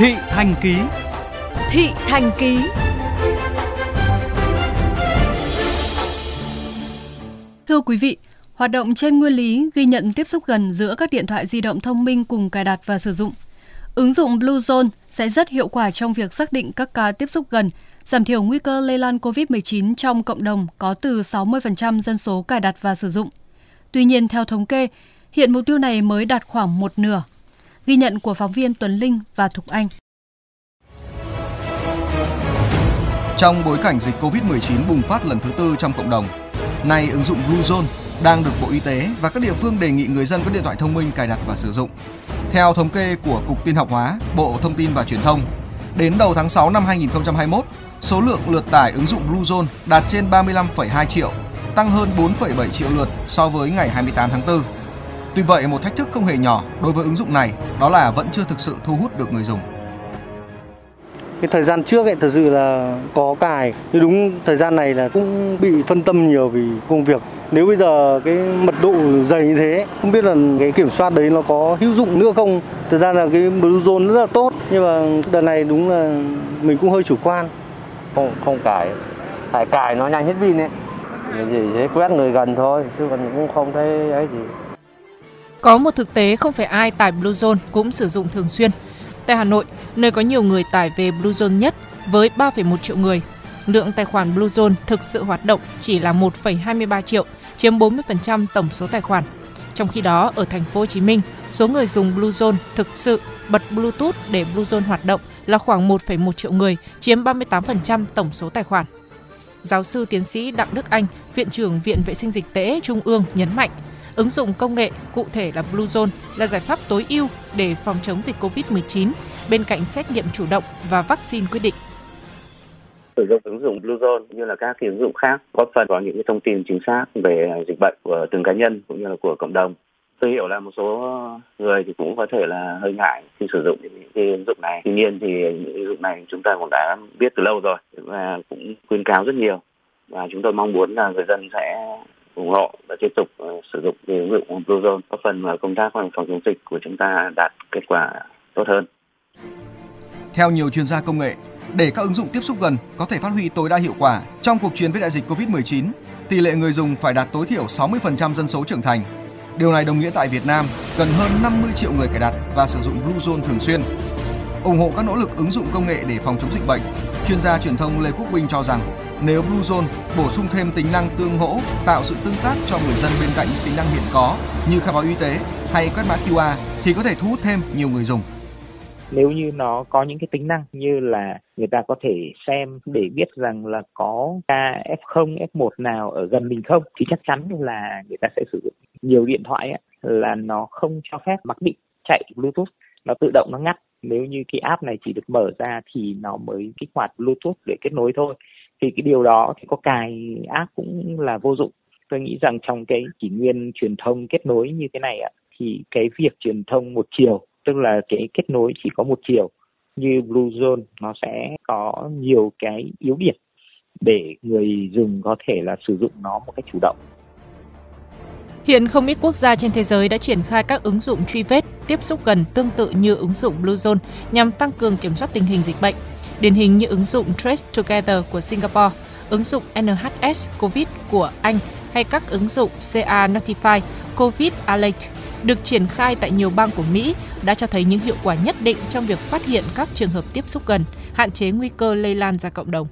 Thị Thành Ký Thị Thành Ký Thưa quý vị, hoạt động trên nguyên lý ghi nhận tiếp xúc gần giữa các điện thoại di động thông minh cùng cài đặt và sử dụng. Ứng dụng Bluezone sẽ rất hiệu quả trong việc xác định các ca tiếp xúc gần, giảm thiểu nguy cơ lây lan COVID-19 trong cộng đồng có từ 60% dân số cài đặt và sử dụng. Tuy nhiên, theo thống kê, hiện mục tiêu này mới đạt khoảng một nửa. Ghi nhận của phóng viên Tuấn Linh và Thục Anh. Trong bối cảnh dịch COVID-19 bùng phát lần thứ tư trong cộng đồng, nay ứng dụng Bluezone đang được Bộ Y tế và các địa phương đề nghị người dân có điện thoại thông minh cài đặt và sử dụng. Theo thống kê của Cục Tin học hóa, Bộ Thông tin và Truyền thông, đến đầu tháng 6 năm 2021, số lượng lượt tải ứng dụng Bluezone đạt trên 35,2 triệu, tăng hơn 4,7 triệu lượt so với ngày 28 tháng 4. Tuy vậy, một thách thức không hề nhỏ đối với ứng dụng này đó là vẫn chưa thực sự thu hút được người dùng. Cái thời gian trước ấy thật sự là có cài, nhưng đúng thời gian này là cũng bị phân tâm nhiều vì công việc. Nếu bây giờ cái mật độ dày như thế, không biết là cái kiểm soát đấy nó có hữu dụng nữa không. Thực ra là cái Bluezone rất là tốt, nhưng mà đợt này đúng là mình cũng hơi chủ quan. Không không cài, phải cài nó nhanh hết pin ấy. Gì thế quét người gần thôi, chứ còn cũng không thấy ấy gì. Có một thực tế không phải ai tải Bluezone cũng sử dụng thường xuyên. Tại Hà Nội, nơi có nhiều người tải về Bluezone nhất với 3,1 triệu người, lượng tài khoản Bluezone thực sự hoạt động chỉ là 1,23 triệu, chiếm 40% tổng số tài khoản. Trong khi đó, ở thành phố Hồ Chí Minh, số người dùng Bluezone thực sự bật Bluetooth để Bluezone hoạt động là khoảng 1,1 triệu người, chiếm 38% tổng số tài khoản. Giáo sư tiến sĩ Đặng Đức Anh, Viện trưởng Viện Vệ sinh Dịch tễ Trung ương nhấn mạnh, ứng dụng công nghệ, cụ thể là Bluezone, là giải pháp tối ưu để phòng chống dịch COVID-19 bên cạnh xét nghiệm chủ động và vaccine quyết định. Sử dụng ứng dụng Bluezone như là các ứng dụng khác góp phần vào những cái thông tin chính xác về dịch bệnh của từng cá nhân cũng như là của cộng đồng. Tôi hiểu là một số người thì cũng có thể là hơi ngại khi sử dụng những cái ứng dụng này. Tuy nhiên thì những ứng dụng này chúng ta cũng đã biết từ lâu rồi và cũng khuyên cáo rất nhiều. Và chúng tôi mong muốn là người dân sẽ ủng hộ và tiếp tục ờ, sử dụng cái ứng dụng Bluezone góp phần vào công tác phòng chống dịch của chúng ta đạt kết quả tốt hơn. Theo nhiều chuyên gia công nghệ, để các ứng dụng tiếp xúc gần có thể phát huy tối đa hiệu quả trong cuộc chiến với đại dịch Covid-19, tỷ lệ người dùng phải đạt tối thiểu 60% dân số trưởng thành. Điều này đồng nghĩa tại Việt Nam cần hơn 50 triệu người cài đặt và sử dụng Bluezone thường xuyên ủng hộ các nỗ lực ứng dụng công nghệ để phòng chống dịch bệnh, chuyên gia truyền thông Lê Quốc Vinh cho rằng nếu Bluezone bổ sung thêm tính năng tương hỗ, tạo sự tương tác cho người dân bên cạnh những tính năng hiện có như khai báo y tế hay quét mã QR thì có thể thu hút thêm nhiều người dùng. Nếu như nó có những cái tính năng như là người ta có thể xem để biết rằng là có ca F0, F1 nào ở gần mình không thì chắc chắn là người ta sẽ sử dụng. Nhiều điện thoại ấy, là nó không cho phép mặc định chạy Bluetooth nó tự động nó ngắt nếu như cái app này chỉ được mở ra thì nó mới kích hoạt Bluetooth để kết nối thôi thì cái điều đó thì có cài app cũng là vô dụng tôi nghĩ rằng trong cái kỷ nguyên truyền thông kết nối như thế này ạ, thì cái việc truyền thông một chiều, tức là cái kết nối chỉ có một chiều, như Bluezone nó sẽ có nhiều cái yếu điểm để người dùng có thể là sử dụng nó một cách chủ động. Hiện không ít quốc gia trên thế giới đã triển khai các ứng dụng truy vết, tiếp xúc gần tương tự như ứng dụng Bluezone nhằm tăng cường kiểm soát tình hình dịch bệnh. Điển hình như ứng dụng Trace Together của Singapore, ứng dụng NHS COVID của Anh hay các ứng dụng CA Notify, COVID Alert được triển khai tại nhiều bang của Mỹ đã cho thấy những hiệu quả nhất định trong việc phát hiện các trường hợp tiếp xúc gần, hạn chế nguy cơ lây lan ra cộng đồng.